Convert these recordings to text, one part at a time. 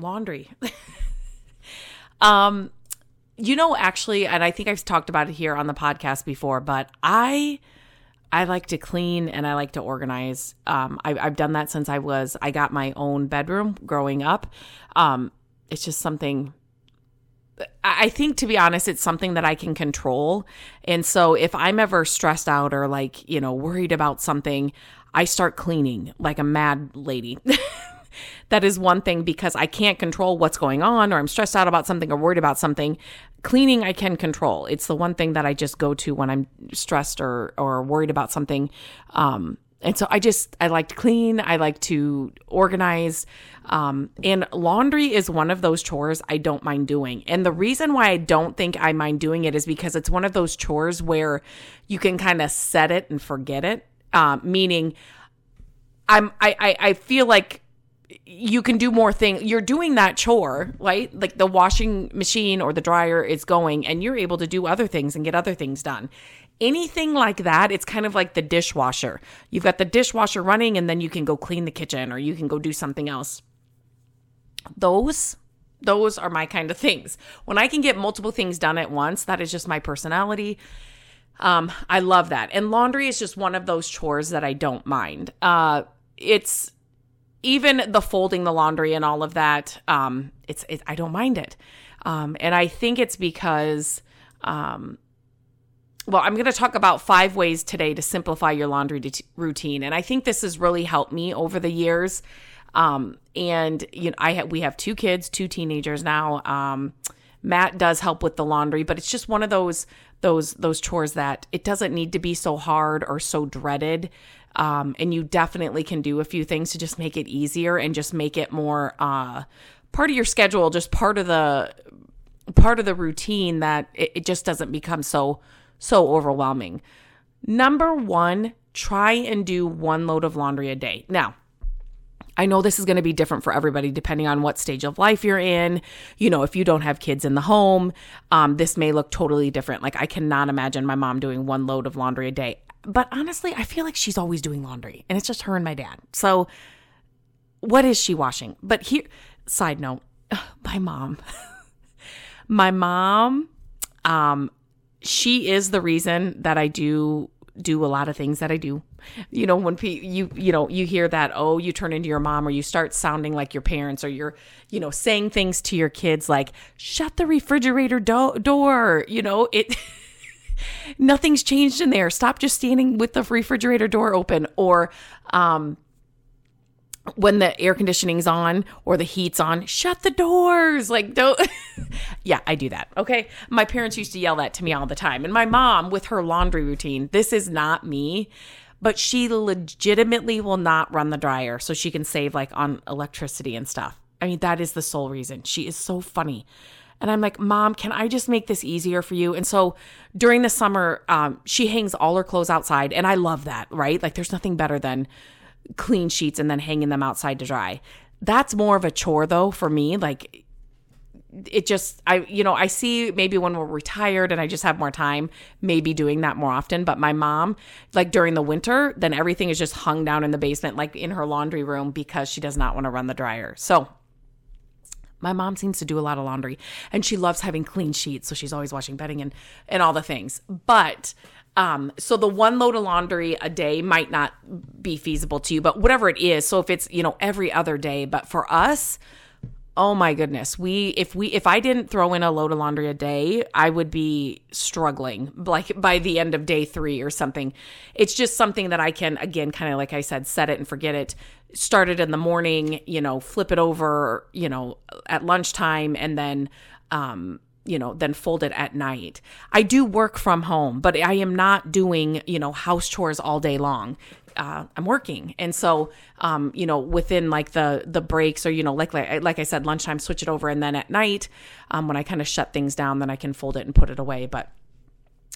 Laundry. um, you know, actually, and I think I've talked about it here on the podcast before, but I I like to clean and I like to organize. Um, I, have done that since I was I got my own bedroom growing up. Um, it's just something. I think, to be honest, it's something that I can control. And so, if I'm ever stressed out or like you know worried about something, I start cleaning like a mad lady. that is one thing because I can't control what's going on or I'm stressed out about something or worried about something. Cleaning I can control. It's the one thing that I just go to when I'm stressed or or worried about something. Um, and so I just I like to clean. I like to organize. Um, and laundry is one of those chores I don't mind doing. And the reason why I don't think I mind doing it is because it's one of those chores where you can kind of set it and forget it. Uh, meaning, I'm I, I I feel like you can do more things. You're doing that chore, right? Like the washing machine or the dryer is going, and you're able to do other things and get other things done. Anything like that, it's kind of like the dishwasher. You've got the dishwasher running, and then you can go clean the kitchen or you can go do something else. Those, those are my kind of things. When I can get multiple things done at once, that is just my personality. Um, I love that. And laundry is just one of those chores that I don't mind. Uh, it's even the folding the laundry and all of that um it's it, i don't mind it. Um and i think it's because um well i'm going to talk about five ways today to simplify your laundry routine. And i think this has really helped me over the years. Um and you know i have we have two kids two teenagers now. Um matt does help with the laundry but it's just one of those those those chores that it doesn't need to be so hard or so dreaded um, and you definitely can do a few things to just make it easier and just make it more uh, part of your schedule, just part of the part of the routine that it, it just doesn't become so so overwhelming. Number one, try and do one load of laundry a day. Now, I know this is going to be different for everybody depending on what stage of life you're in. You know, if you don't have kids in the home, um, this may look totally different. Like, I cannot imagine my mom doing one load of laundry a day but honestly, I feel like she's always doing laundry and it's just her and my dad. So what is she washing? But here, side note, my mom, my mom, um, she is the reason that I do do a lot of things that I do. You know, when pe- you you know you hear that oh you turn into your mom or you start sounding like your parents or you're you know saying things to your kids like shut the refrigerator do- door. You know it. nothing's changed in there. Stop just standing with the refrigerator door open or um when the air conditioning's on or the heat's on, shut the doors. Like, don't. yeah, I do that. Okay. My parents used to yell that to me all the time. And my mom, with her laundry routine, this is not me, but she legitimately will not run the dryer so she can save like on electricity and stuff. I mean, that is the sole reason. She is so funny. And I'm like, Mom, can I just make this easier for you? And so during the summer, um, she hangs all her clothes outside. And I love that, right? Like, there's nothing better than clean sheets and then hanging them outside to dry. That's more of a chore, though, for me. Like, it just i you know i see maybe when we're retired and i just have more time maybe doing that more often but my mom like during the winter then everything is just hung down in the basement like in her laundry room because she does not want to run the dryer so my mom seems to do a lot of laundry and she loves having clean sheets. So she's always washing bedding and, and all the things. But um, so the one load of laundry a day might not be feasible to you, but whatever it is. So if it's, you know, every other day, but for us, oh my goodness. We if we if i didn't throw in a load of laundry a day i would be struggling like by the end of day three or something. It's just something that i can again kind of like i said set it and forget it. Start it in the morning you know flip it over you know at lunchtime and then um you know, then fold it at night. I do work from home, but I am not doing, you know, house chores all day long. Uh, I'm working, and so um, you know, within like the the breaks or you know, like like like I said, lunchtime, switch it over, and then at night, um, when I kind of shut things down, then I can fold it and put it away. But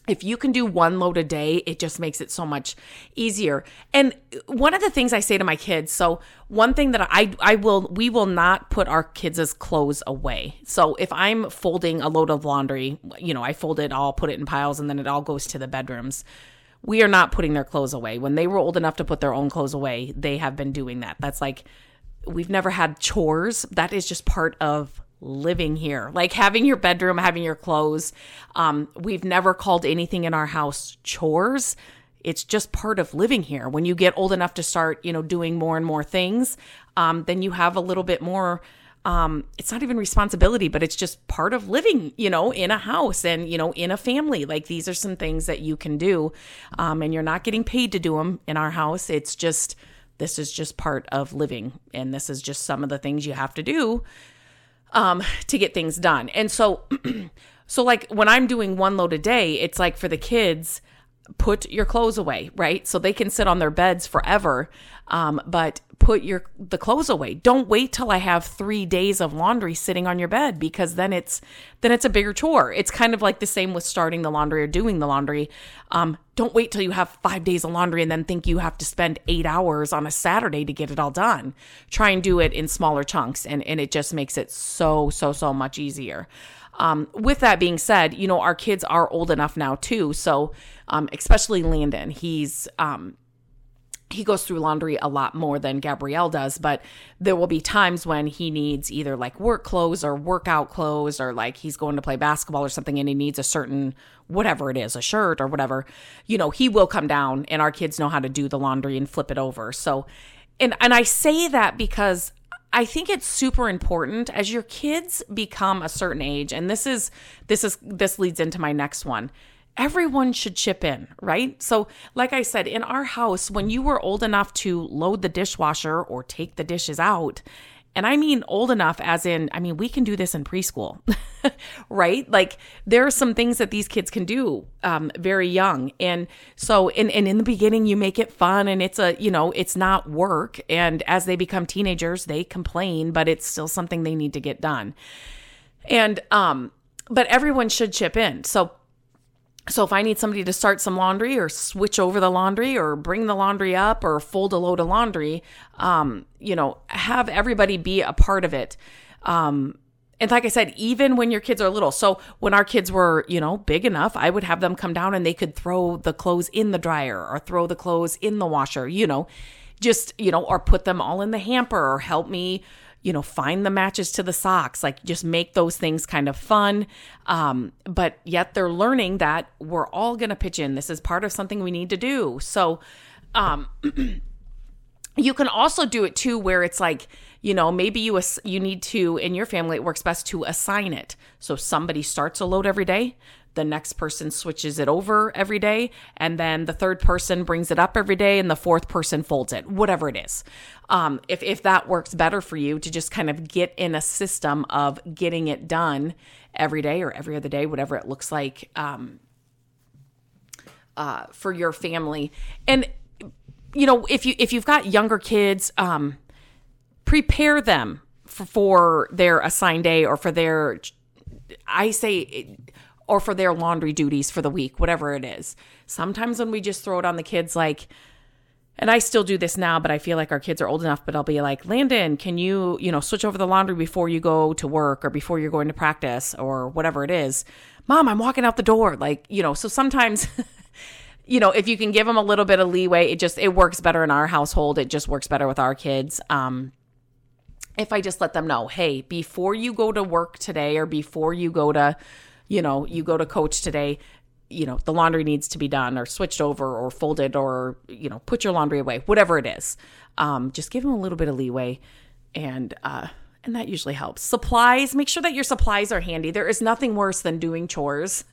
if you can do one load a day, it just makes it so much easier. And one of the things I say to my kids, so one thing that I I will we will not put our kids' clothes away. So if I'm folding a load of laundry, you know, I fold it all, put it in piles, and then it all goes to the bedrooms. We are not putting their clothes away. When they were old enough to put their own clothes away, they have been doing that. That's like we've never had chores. That is just part of living here, like having your bedroom, having your clothes. Um, we've never called anything in our house chores. It's just part of living here. When you get old enough to start, you know, doing more and more things, um, then you have a little bit more. Um, it's not even responsibility, but it's just part of living, you know, in a house and, you know, in a family. Like these are some things that you can do. Um, and you're not getting paid to do them in our house. It's just, this is just part of living. And this is just some of the things you have to do um, to get things done. And so, so like when I'm doing one load a day, it's like for the kids, put your clothes away, right? So they can sit on their beds forever. Um, but put your the clothes away. Don't wait till I have three days of laundry sitting on your bed because then it's then it's a bigger chore. It's kind of like the same with starting the laundry or doing the laundry. Um, don't wait till you have five days of laundry and then think you have to spend eight hours on a Saturday to get it all done. Try and do it in smaller chunks, and and it just makes it so so so much easier. Um, with that being said, you know our kids are old enough now too, so um, especially Landon, he's um, he goes through laundry a lot more than Gabrielle does, but there will be times when he needs either like work clothes or workout clothes or like he's going to play basketball or something and he needs a certain whatever it is, a shirt or whatever. You know, he will come down and our kids know how to do the laundry and flip it over. So and and I say that because I think it's super important as your kids become a certain age and this is this is this leads into my next one everyone should chip in, right? So, like I said, in our house, when you were old enough to load the dishwasher or take the dishes out, and I mean old enough as in, I mean, we can do this in preschool, right? Like there are some things that these kids can do um, very young. And so, and, and in the beginning, you make it fun and it's a, you know, it's not work. And as they become teenagers, they complain, but it's still something they need to get done. And, um, but everyone should chip in. So so if I need somebody to start some laundry or switch over the laundry or bring the laundry up or fold a load of laundry, um, you know, have everybody be a part of it. Um, and like I said, even when your kids are little. So when our kids were, you know, big enough, I would have them come down and they could throw the clothes in the dryer or throw the clothes in the washer, you know, just, you know, or put them all in the hamper or help me you know, find the matches to the socks, like just make those things kind of fun. Um, but yet they're learning that we're all going to pitch in. This is part of something we need to do. So, um, you can also do it too, where it's like, you know, maybe you ass- you need to in your family. It works best to assign it. So somebody starts a load every day the next person switches it over every day and then the third person brings it up every day and the fourth person folds it whatever it is. Um, if, if that works better for you to just kind of get in a system of getting it done every day or every other day whatever it looks like um, uh, for your family. And you know if you if you've got younger kids um, prepare them for, for their assigned day or for their i say or for their laundry duties for the week, whatever it is. Sometimes when we just throw it on the kids, like, and I still do this now, but I feel like our kids are old enough, but I'll be like, Landon, can you, you know, switch over the laundry before you go to work or before you're going to practice or whatever it is? Mom, I'm walking out the door. Like, you know, so sometimes. you know if you can give them a little bit of leeway it just it works better in our household it just works better with our kids um if i just let them know hey before you go to work today or before you go to you know, you go to coach today, you know, the laundry needs to be done or switched over or folded or, you know, put your laundry away, whatever it is. Um, just give them a little bit of leeway and, uh, and that usually helps. Supplies, make sure that your supplies are handy. There is nothing worse than doing chores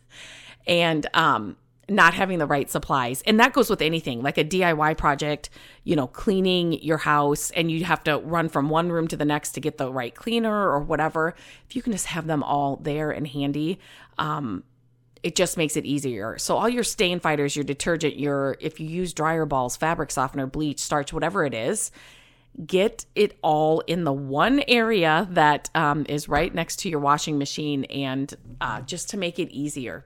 and, um, not having the right supplies. And that goes with anything like a DIY project, you know, cleaning your house and you have to run from one room to the next to get the right cleaner or whatever. If you can just have them all there and handy, um, it just makes it easier. So all your stain fighters, your detergent, your if you use dryer balls, fabric softener, bleach, starch, whatever it is, get it all in the one area that um, is right next to your washing machine, and uh, just to make it easier.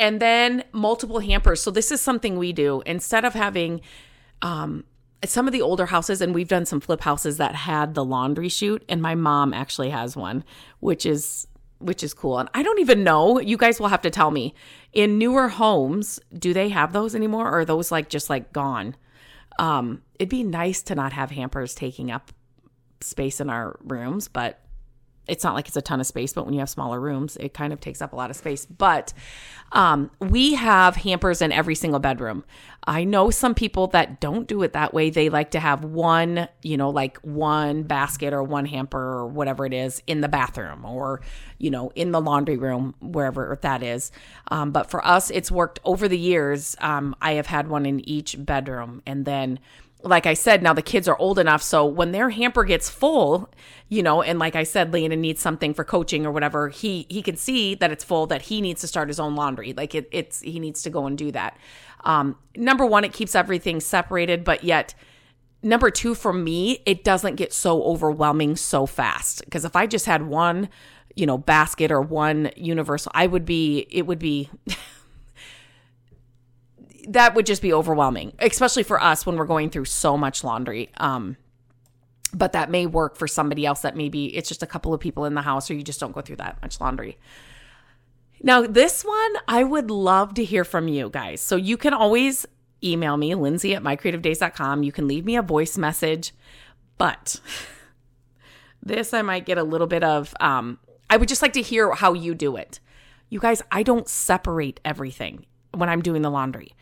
And then multiple hampers. So this is something we do instead of having um, some of the older houses, and we've done some flip houses that had the laundry chute, and my mom actually has one, which is which is cool. And I don't even know. You guys will have to tell me. In newer homes, do they have those anymore, or are those like just like gone? Um, it'd be nice to not have hampers taking up space in our rooms, but it's not like it's a ton of space, but when you have smaller rooms, it kind of takes up a lot of space. But um, we have hampers in every single bedroom. I know some people that don't do it that way. They like to have one, you know, like one basket or one hamper or whatever it is in the bathroom or, you know, in the laundry room, wherever that is. Um, but for us, it's worked over the years. Um, I have had one in each bedroom. And then like I said, now the kids are old enough. So when their hamper gets full, you know, and like I said, Landon needs something for coaching or whatever, he he can see that it's full, that he needs to start his own laundry. Like it, it's he needs to go and do that. Um, number one, it keeps everything separated, but yet number two, for me, it doesn't get so overwhelming so fast. Because if I just had one, you know, basket or one universal, I would be it would be that would just be overwhelming, especially for us when we're going through so much laundry. Um, but that may work for somebody else that maybe it's just a couple of people in the house or you just don't go through that much laundry. Now, this one, I would love to hear from you guys. So you can always email me, lindsay at mycreativedays.com. You can leave me a voice message, but this I might get a little bit of, um, I would just like to hear how you do it. You guys, I don't separate everything when I'm doing the laundry.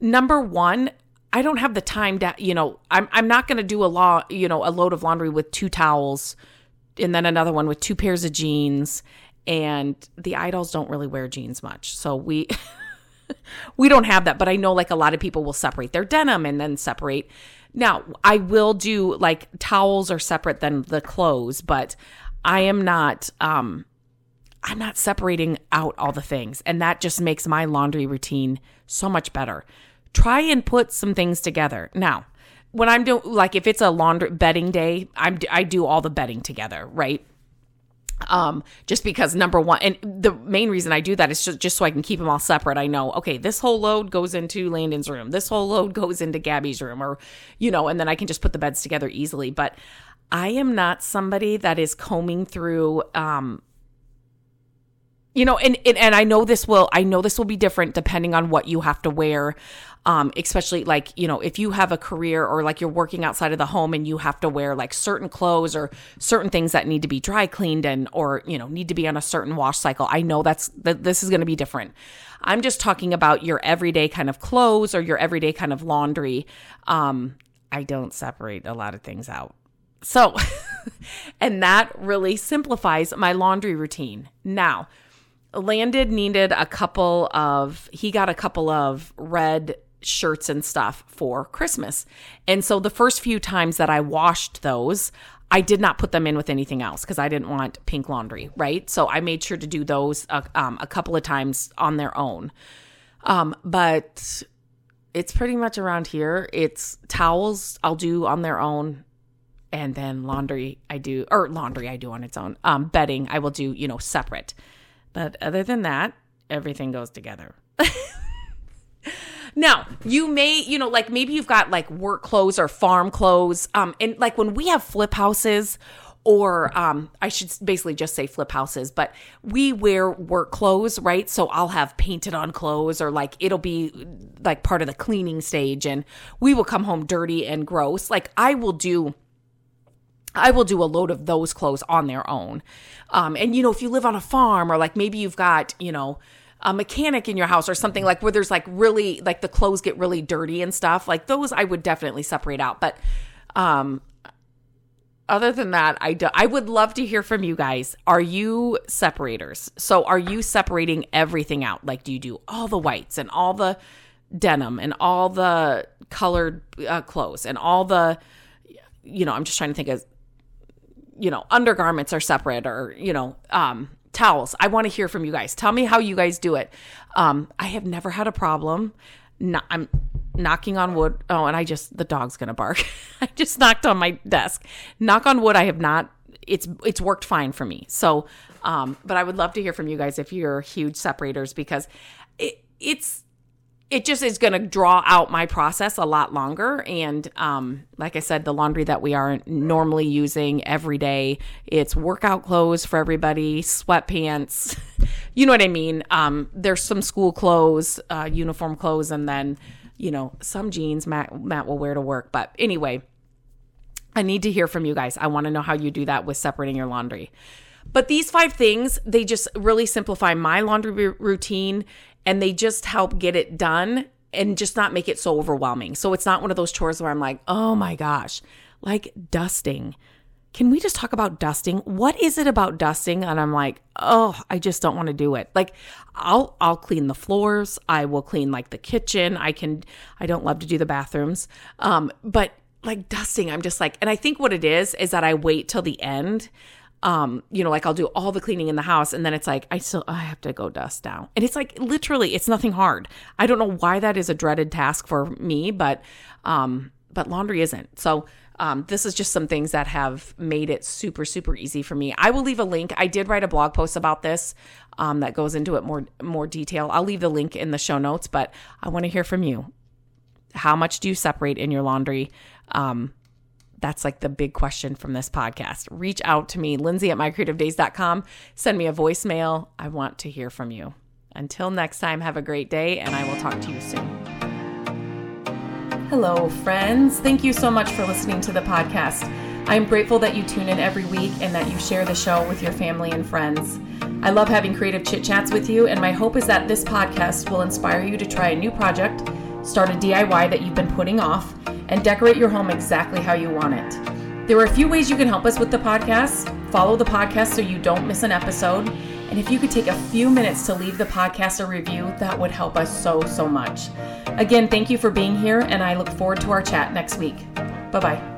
Number one, I don't have the time to, you know, I'm I'm not going to do a law, you know, a load of laundry with two towels and then another one with two pairs of jeans and the idols don't really wear jeans much. So we we don't have that, but I know like a lot of people will separate their denim and then separate. Now, I will do like towels are separate than the clothes, but I am not um I'm not separating out all the things. And that just makes my laundry routine so much better. Try and put some things together. Now, when I'm doing, like, if it's a laundry bedding day, I'm, I do all the bedding together, right? um just because number one and the main reason i do that is just, just so i can keep them all separate i know okay this whole load goes into landon's room this whole load goes into gabby's room or you know and then i can just put the beds together easily but i am not somebody that is combing through um you know and, and and i know this will i know this will be different depending on what you have to wear um especially like you know if you have a career or like you're working outside of the home and you have to wear like certain clothes or certain things that need to be dry cleaned and or you know need to be on a certain wash cycle i know that's that this is going to be different. I'm just talking about your everyday kind of clothes or your everyday kind of laundry. Um i don't separate a lot of things out. So and that really simplifies my laundry routine. Now Landon needed a couple of, he got a couple of red shirts and stuff for Christmas. And so the first few times that I washed those, I did not put them in with anything else because I didn't want pink laundry, right? So I made sure to do those uh, um, a couple of times on their own. Um, but it's pretty much around here. It's towels I'll do on their own. And then laundry I do, or laundry I do on its own. Um, bedding I will do, you know, separate. But other than that, everything goes together. now, you may, you know, like maybe you've got like work clothes or farm clothes. Um, and like when we have flip houses, or um, I should basically just say flip houses, but we wear work clothes, right? So I'll have painted on clothes, or like it'll be like part of the cleaning stage, and we will come home dirty and gross. Like I will do I will do a load of those clothes on their own. Um, and you know, if you live on a farm or like maybe you've got, you know, a mechanic in your house or something like where there's like really like the clothes get really dirty and stuff, like those I would definitely separate out. But um other than that, I do, I would love to hear from you guys. Are you separators? So are you separating everything out? Like, do you do all the whites and all the denim and all the colored uh, clothes and all the, you know, I'm just trying to think of, you know, undergarments are separate or you know, um, towels. I want to hear from you guys. Tell me how you guys do it. Um, I have never had a problem. No, I'm knocking on wood. Oh, and I just the dog's gonna bark. I just knocked on my desk. Knock on wood. I have not. It's it's worked fine for me. So, um, but I would love to hear from you guys if you're huge separators because it it's it just is going to draw out my process a lot longer. And um, like I said, the laundry that we are normally using every day, it's workout clothes for everybody, sweatpants. you know what I mean? Um, there's some school clothes, uh, uniform clothes, and then you know some jeans Matt Matt will wear to work. But anyway, I need to hear from you guys. I want to know how you do that with separating your laundry. But these five things, they just really simplify my laundry routine and they just help get it done and just not make it so overwhelming. So it's not one of those chores where I'm like, oh my gosh, like dusting. Can we just talk about dusting? What is it about dusting? And I'm like, oh, I just don't want to do it. Like I'll I'll clean the floors, I will clean like the kitchen. I can I don't love to do the bathrooms. Um, but like dusting, I'm just like, and I think what it is is that I wait till the end um, you know, like I'll do all the cleaning in the house and then it's like I still I have to go dust now. And it's like literally it's nothing hard. I don't know why that is a dreaded task for me, but um but laundry isn't. So um, this is just some things that have made it super super easy for me. I will leave a link. I did write a blog post about this um, that goes into it more more detail. I'll leave the link in the show notes, but I want to hear from you. How much do you separate in your laundry? Um, that's like the big question from this podcast. Reach out to me, Lindsay at mycreativedays.com. Send me a voicemail. I want to hear from you. Until next time, have a great day, and I will talk to you soon. Hello, friends. Thank you so much for listening to the podcast. I'm grateful that you tune in every week and that you share the show with your family and friends. I love having creative chit chats with you, and my hope is that this podcast will inspire you to try a new project, start a DIY that you've been putting off and decorate your home exactly how you want it. There are a few ways you can help us with the podcast. Follow the podcast so you don't miss an episode. And if you could take a few minutes to leave the podcast a review, that would help us so, so much. Again, thank you for being here, and I look forward to our chat next week. Bye bye.